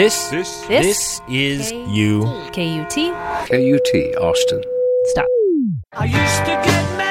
This, This, this is you. KUT. KUT Austin. Stop. I used to get mad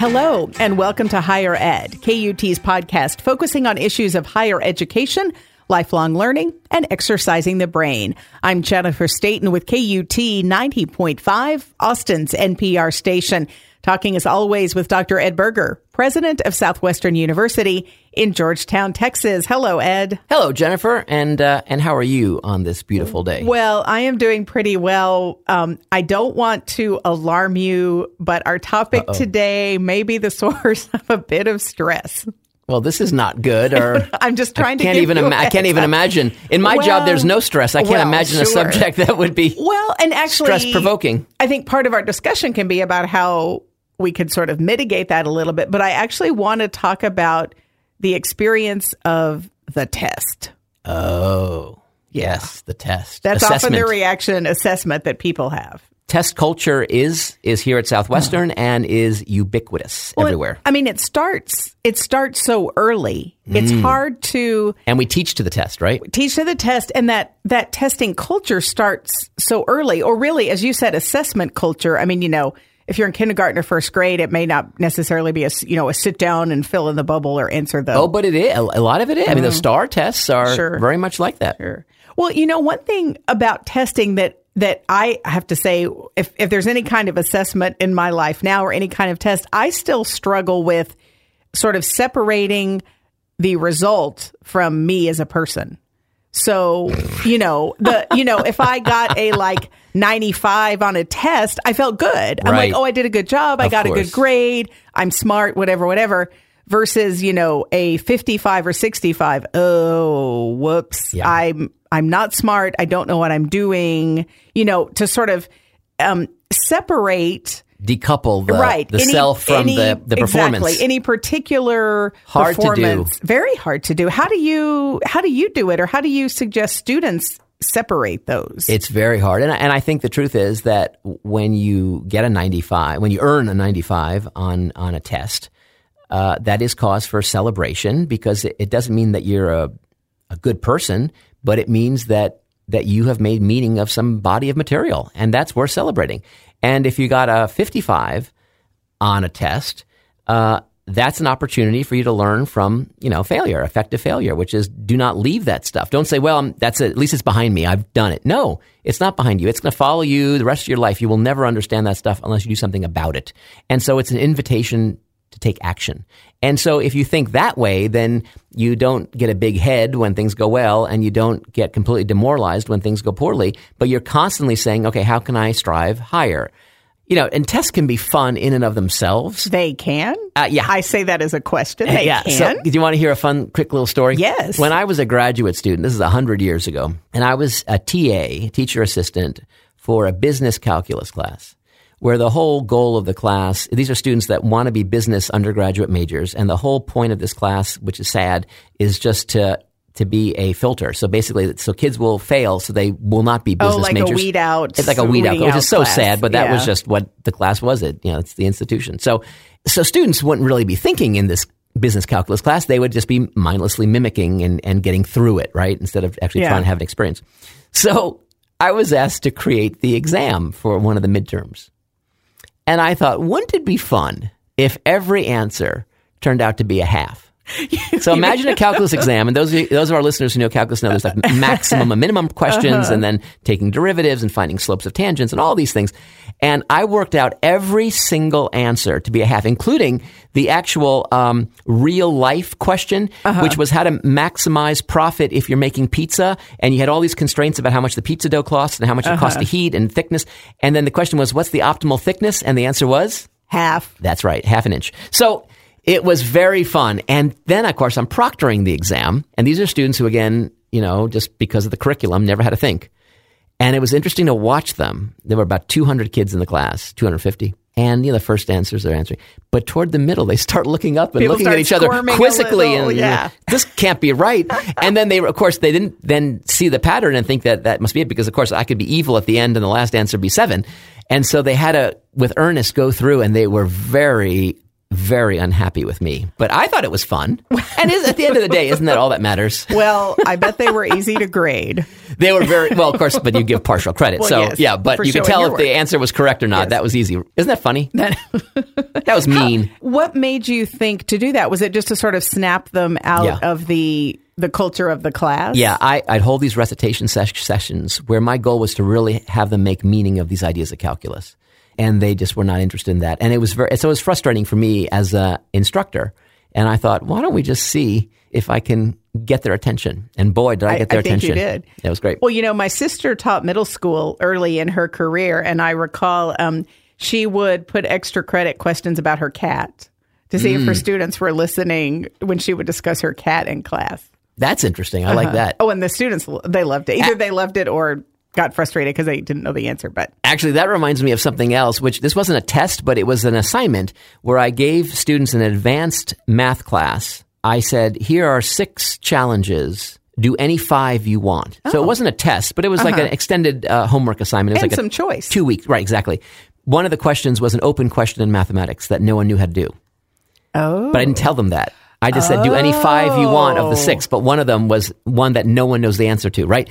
Hello, and welcome to Higher Ed, KUT's podcast focusing on issues of higher education, lifelong learning, and exercising the brain. I'm Jennifer Stayton with KUT 90.5, Austin's NPR station, talking as always with Dr. Ed Burger, president of Southwestern University in Georgetown, Texas. Hello, Ed. Hello, Jennifer, and uh, and how are you on this beautiful day? Well, I am doing pretty well. Um, I don't want to alarm you, but our topic today may be the source of a bit of stress. Well, this is not good. Or I'm just trying to I can't give even. Ima- I can't even imagine. In my Well, job, there's no stress. I can't well, imagine a subject that would be. Well, and actually, Stress-provoking. I think part of our discussion can be about how we could sort of mitigate that a little bit. But I actually want to talk about the experience of the test. Oh, yes, the test. That's often the reaction assessment that people have. Test culture is is here at Southwestern and is ubiquitous Well, everywhere. I mean, it starts. It starts so early. It's Mm. hard to and we teach to the test, right? teach to the test and that that testing culture starts so early or really as you said assessment culture i mean you know if you're in kindergarten or first grade it may not necessarily be a you know a sit down and fill in the bubble or answer the Oh, but it is a lot of it is. I mean, the mm-hmm. STAAR tests are. Sure. very much like that. Sure. Well, you know, one thing about testing that that I have to say, if if there's any kind of assessment in my life now or any kind of test, I still struggle with sort of separating the result from me as a person. So, you know, the you know, if I got a like 95 on a test, I felt good. I'm Right. like, "Oh, I did a good job. I Of got a good grade. I'm smart, whatever, whatever." Versus, you know, a 55 or 65. Oh, whoops. Yeah. I'm I'm not smart. I don't know what I'm doing. You know, to sort of um separate Decouple the right the any- self from any- the the performance. exactly any particular Hard to do. very hard to do how do you how do you do it or how do you suggest students separate those It's very hard. And, and I think the truth is that when you get a 95, when you earn a 95 on, on a test, uh, that is cause for celebration because it, it doesn't mean that you're a, a good person, but it means that, that you have made meaning of some body of material. And that's worth celebrating. And if you got a 55 on a test, uh, that's an opportunity for you to learn from, you know, failure, effective failure, which is do not leave that stuff. Don't say, well, that's it. At least it's behind me. I've done it. No, it's not behind you. It's going to follow you the rest of your life. You will never understand that stuff unless you do something about it. And so it's an invitation to take action. And so if you think that way, then you don't get a big head when things go well and you don't get completely demoralized when things go poorly, but you're constantly saying, okay, how can I strive higher? You know, and tests can be fun in and of themselves. they can Uh, yeah. i say that as a question they yeah. can So, do you want to hear a fun, quick little story? Yes. When I was a graduate student, this is 100 years ago, and I was a TA, teacher assistant, for a business calculus class, where the whole goal of the class, these are students that want to be business undergraduate majors, and the whole point of this class, which is sad, is just to to be a filter. So basically, so kids will fail, so they will not be oh, business oh like majors. a weed out It's like a weed out, which is so class. sad, but that was just what the class was. It you know, it's the institution. So so students wouldn't really be thinking in this business calculus class. They would just be mindlessly mimicking and, and getting through it, right? Instead of actually Yeah. trying to have an experience. So I was asked to create the exam for one of the midterms. And I thought, wouldn't it be fun if every answer turned out to be a half? So imagine a calculus exam, and those of, those of our listeners who know calculus know there's like maximum and minimum questions, uh-huh. and then taking derivatives and finding slopes of tangents and all these things. And I worked out every single answer to be a half, including the actual um, real life question, uh-huh. which was how to maximize profit if you're making pizza, and you had all these constraints about how much the pizza dough costs and how much it costs uh-huh. to heat and thickness. And then the question was, what's the optimal thickness? And the answer was half that's right, half an inch. So it was very fun. And then, of course, I'm proctoring the exam. And these are students who, again, you know, just because of the curriculum, never had to think. And it was interesting to watch them. There were about 200 kids in the class, 250. And you know the first answers they're answering, but toward the middle they start looking up and People looking at each other quizzically, little, and you know, yeah. this can't be right. and then they, of course, they didn't then see the pattern and think that that must be it because, of course, I could be evil at the end and the last answer be seven. And so they had to, with earnest, go through and they were very, very unhappy with me. But I thought it was fun. And is, at the end of the day, isn't that all that matters? Well, I bet they were easy to grade. They were very, well, of course, but you give partial credit. Well, so, yes, yeah, but you could tell if the answer was correct or not. Yes. That was easy. Isn't that funny? that was mean. What made you think to do that? Was it just to sort of snap them out Yeah. of the the culture of the class? Yeah, I, I'd hold these recitation ses- sessions where my goal was to really have them make meaning of these ideas of calculus, and they just were not interested in that. And it was very so it was frustrating for me as a instructor. And I thought, why don't we just see if I can get their attention? And boy, did I I- get their I think you attention! did. It was great. Well, you know, my sister taught middle school early in her career, and I recall um, she would put extra credit questions about her cat to see Mm. if her students were listening when she would discuss her cat in class. That's interesting. I like that. Oh, and the students they loved it. Either they loved it or got frustrated because I didn't know the answer. But Actually, that reminds me of something else, which this wasn't a test, but it was an assignment where I gave students an advanced math class. I said, here are six challenges. Do any five you want. So it wasn't a test, but it was like an extended uh, homework assignment. It was Oh. Uh-huh. and like some a choice. two weeks. right? Exactly. One of the questions was an open question in mathematics that no one knew how to do, Oh, but I didn't tell them that. I just said, do any five you want of the six, but one of them was one that no one knows the answer to, right?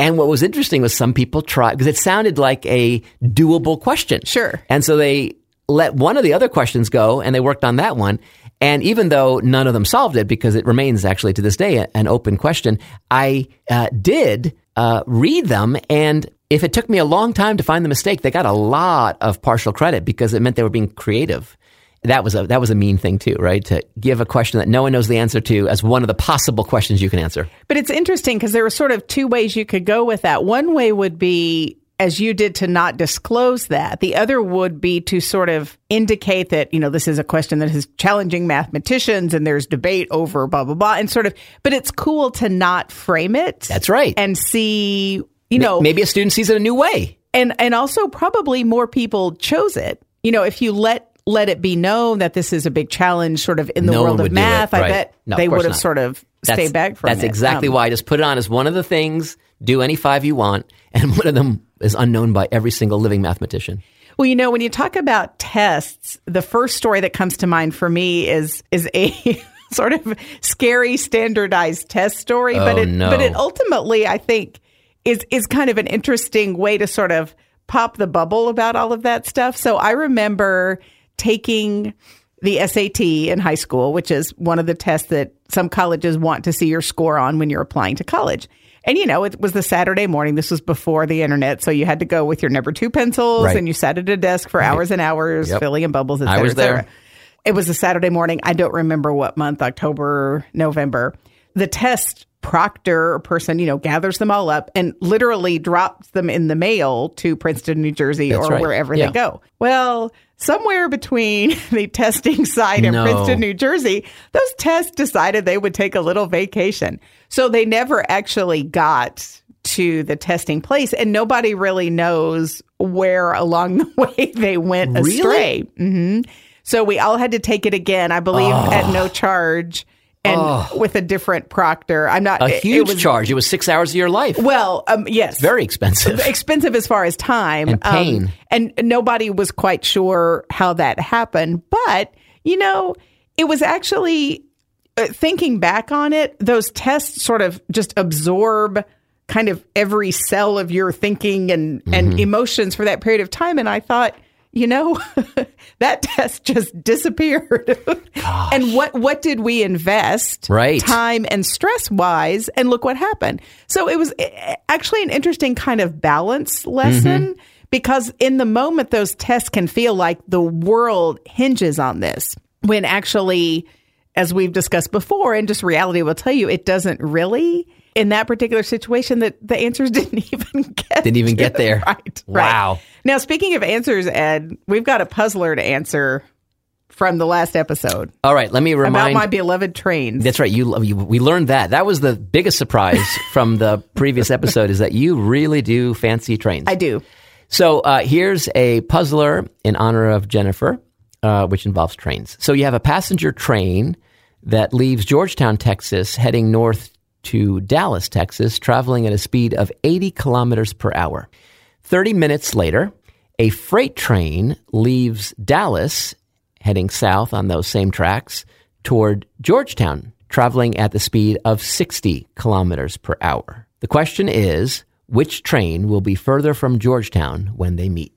And what was interesting was some people tried, because it sounded like a doable question. Sure. And so they let one of the other questions go and they worked on that one. And even though none of them solved it, because it remains actually to this day an open question, I uh, did uh, read them. And if it took me a long time to find the mistake, they got a lot of partial credit because it meant they were being creative. That was a that was a mean thing too, right? To give a question that no one knows the answer to as one of the possible questions you can answer. But it's interesting because there were sort of two ways you could go with that. One way would be, as you did, to not disclose that. The other would be to sort of indicate that, you know, this is a question that is challenging mathematicians and there's debate over blah, blah, blah. And sort of, but it's cool to not frame it. That's right. And see, you know, Maybe a student sees it a new way. and and also probably more people chose it. You know, if you let let it be known that this is a big challenge, sort of in the No world of math, I bet No, they would have not. sort of That's, stayed back from That's it. exactly Um, why I just put it on as one of the things. Do any five you want, and one of them is unknown by every single living mathematician. Well, you know, when you talk about tests, the first story that comes to mind for me is is a sort of scary standardized test story, but Oh, it no. but it ultimately I think is is kind of an interesting way to sort of pop the bubble about all of that stuff. So I remember taking the SAT in high school, which is one of the tests that some colleges want to see your score on when you're applying to college. And you know, it was the Saturday morning. This was before the internet, so you had to go with your number two pencils, Right. and you sat at a desk for hours and hours, Yep. filling in bubbles. Et I was there. It was a Saturday morning. I don't remember what month, October, November. The test proctor person, you know, gathers them all up and literally drops them in the mail to Princeton, New Jersey, That's or right. wherever Yeah. they go. Well, somewhere between the testing site in No. Princeton, New Jersey, those tests decided they would take a little vacation. So they never actually got to the testing place, and nobody really knows where along the way they went Really? astray. hmm So we all had to take it again, I believe, at no charge and with a different proctor. I'm not A it- it huge was- charge. It was six hours of your life. Well, um, yes, Very expensive. expensive as far as time And pain. Um, and nobody was quite sure how that happened. But, you know, it was actually uh, thinking back on it, those tests sort of just absorb kind of every cell of your thinking and, Mm-hmm. and emotions for that period of time. And I thought, you know, that test just disappeared. and what what did we invest Right. time and stress wise and look what happened. So it was eh, actually an interesting kind of balance lesson because in the moment those tests can feel like the world hinges on this when actually as we've discussed before and just reality will tell you it doesn't really in that particular situation that the answers didn't even get Didn't even get there. right Wow. right. now speaking of answers ed we've got a puzzler to answer from the last episode All right, let me about remind. my beloved trains that's right. You, you we learned that. That was the biggest surprise from the previous episode. Is that you really do fancy trains? i do So uh, here's a puzzler in honor of Jennifer, uh, which involves trains. So you have a passenger train that leaves Georgetown, Texas, heading north to Dallas, Texas, traveling at a speed of 80 kilometers per hour. 30 minutes later, a freight train leaves Dallas, heading south on those same tracks toward Georgetown, traveling at the speed of 60 kilometers per hour. The question is which train will be further from Georgetown when they meet?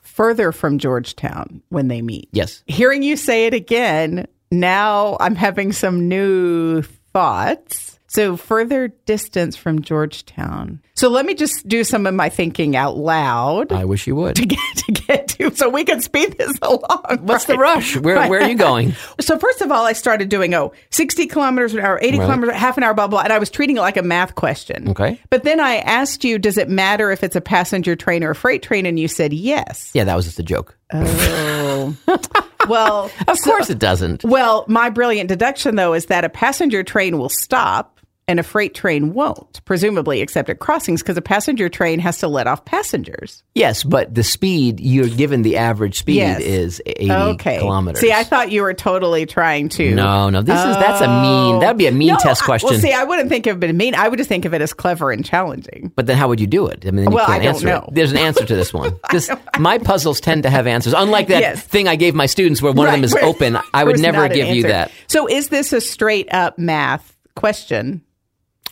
Further from Georgetown when they meet. Yes. Hearing you say it again, now I'm having some new thoughts. So further distance from Georgetown. So let me just do some of my thinking out loud I wish you would. to get to get to so we can speed this along. What's the rush? Where, where are you going? So first of all, I started doing oh 60 kilometers an hour, 80 Right. kilometers, half an hour, blah blah, and I was treating it like a math question. Okay. But then I asked you, does it matter if it's a passenger train or a freight train? And you said yes. Yeah, that was just a joke. Oh. well, Of course it doesn't. well, my brilliant deduction though is that a passenger train will stop and a freight train won't, presumably except at crossings, because a passenger train has to let off passengers. Yes, but the speed you're given the average speed Yes. is 80 Okay. kilometers. See, I thought you were totally trying to. No, no, this is that's a mean. Oh. That would be a mean No, test I- question. well, see, I wouldn't think of it mean. I would just think of it as clever and challenging. but then how would you do it? I mean, then you Well, I can't don't answer know. it. There's an answer to this one. This, my puzzles tend to have answers. Unlike that Yes. thing I gave my students where one of them is right. open, I would never not an give you that. So, is this a straight up math question?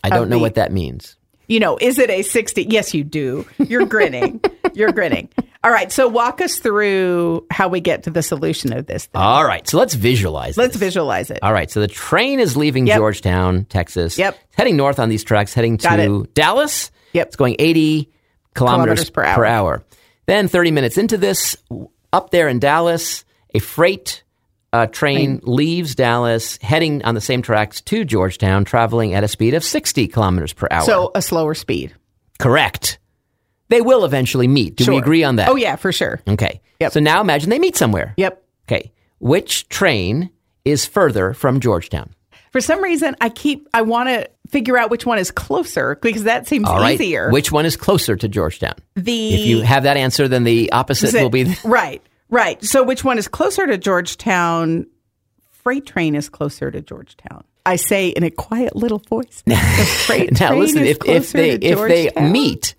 I don't know the- what that means. You know, is it a 60? Yes, you do. You're grinning. You're grinning. All right. So, walk us through how we get to the solution of this. Thing. All right, so let's visualize Let's this. visualize it. All right, so the train is leaving Yep. Georgetown, Texas. Yep. It's heading north on these tracks, heading to Dallas. Yep. It's going 80 kilometers, Kilometers per hour. Then 30 minutes into this, up there in Dallas, a freight uh, train leaves Dallas, heading on the same tracks to Georgetown, traveling at a speed of 60 kilometers per hour. So, a slower speed. correct. They will eventually meet. Do we agree on that? Oh, yeah, for sure. Okay. Yep. So now imagine they meet somewhere. Yep. Okay. Which train is further from Georgetown? For some reason, I keep, I want to figure out which one is closer because that seems All right. easier. Which one is closer to Georgetown? the If you have that answer, then the opposite it- will be. the, right, right. So which one is closer to Georgetown? Freight train is closer to Georgetown. I say in a quiet little voice. The freight now train listen, is if, if they if they meet,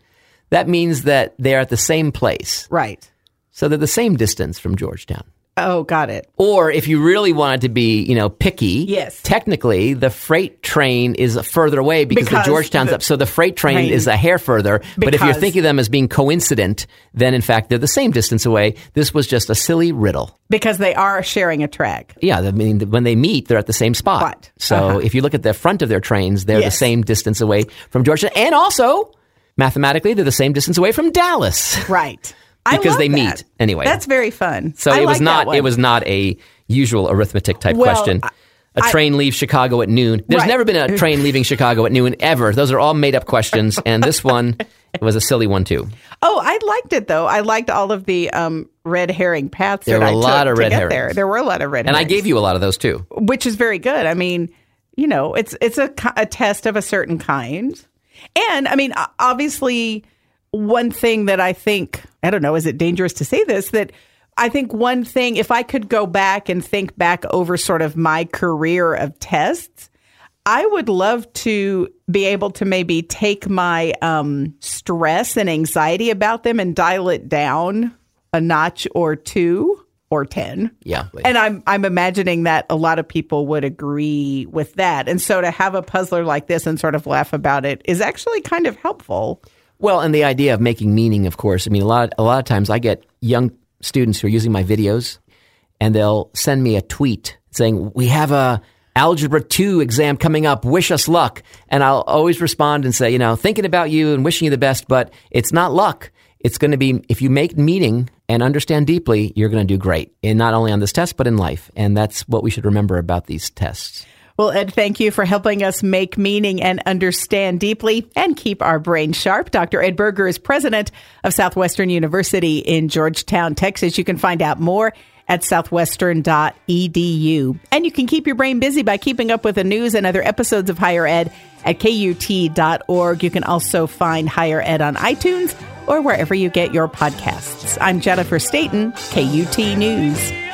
that means that they're at the same place. right. So they're the same distance from Georgetown. Oh, got it. Or if you really wanted to be, you know, picky, Yes. technically the freight train is further away because, Because the Georgetown's the up. So the freight train, train- is a hair further. But if you're thinking of them as being coincident, then in fact they're the same distance away. This was just a silly riddle. Because they are sharing a track. Yeah, I mean, when they meet, they're at the same spot. So Uh-huh. if you look at the front of their trains, they're the same distance away from Georgetown, and also mathematically, they're the same distance away from Dallas. Right. I Because they that. meet anyway. That's very fun. So I it was like not. It was not a usual arithmetic type Well, question. I- A I- train leaves Chicago at noon. There's Right. never been a train leaving Chicago at noon ever. Those are all made up questions, and this one was a silly one too. Oh, I liked it though. I liked all of the um, red herring paths. There that were I a lot took of red get herrings. There. there were a lot of red And I gave you a lot of those too. which is very good. I mean, you know, it's it's a, a test of a certain kind, and I mean, obviously, one thing that I think I don't know is it dangerous to say this that I think one thing if I could go back and think back over sort of my career of tests. I would love to be able to maybe take my um, stress and anxiety about them and dial it down a notch or two or 10. Yeah. And I'm I'm imagining that a lot of people would agree with that. And so to have a puzzler like this and sort of laugh about it is actually kind of helpful. Well, and the idea of making meaning, of course. I mean, a lot, a lot of times I get young students who are using my videos, and they'll send me a tweet saying, "We have a algebra two exam coming up. Wish us luck." And I'll always respond and say, you know, thinking about you and wishing you the best, but it's not luck. It's going to be if you make meaning and understand deeply, you're going to do great, and not only on this test but in life. And that's what we should remember about these tests. Well, Ed, thank you for helping us make meaning and understand deeply and keep our brain sharp. Dr. Ed Burger is president of Southwestern University in Georgetown, Texas. You can find out more at southwestern.edu. And you can keep your brain busy by keeping up with the news and other episodes of Higher Ed at KUT.org. You can also find Higher Ed on iTunes or wherever you get your podcasts. I'm Jennifer Stayton, KUT News.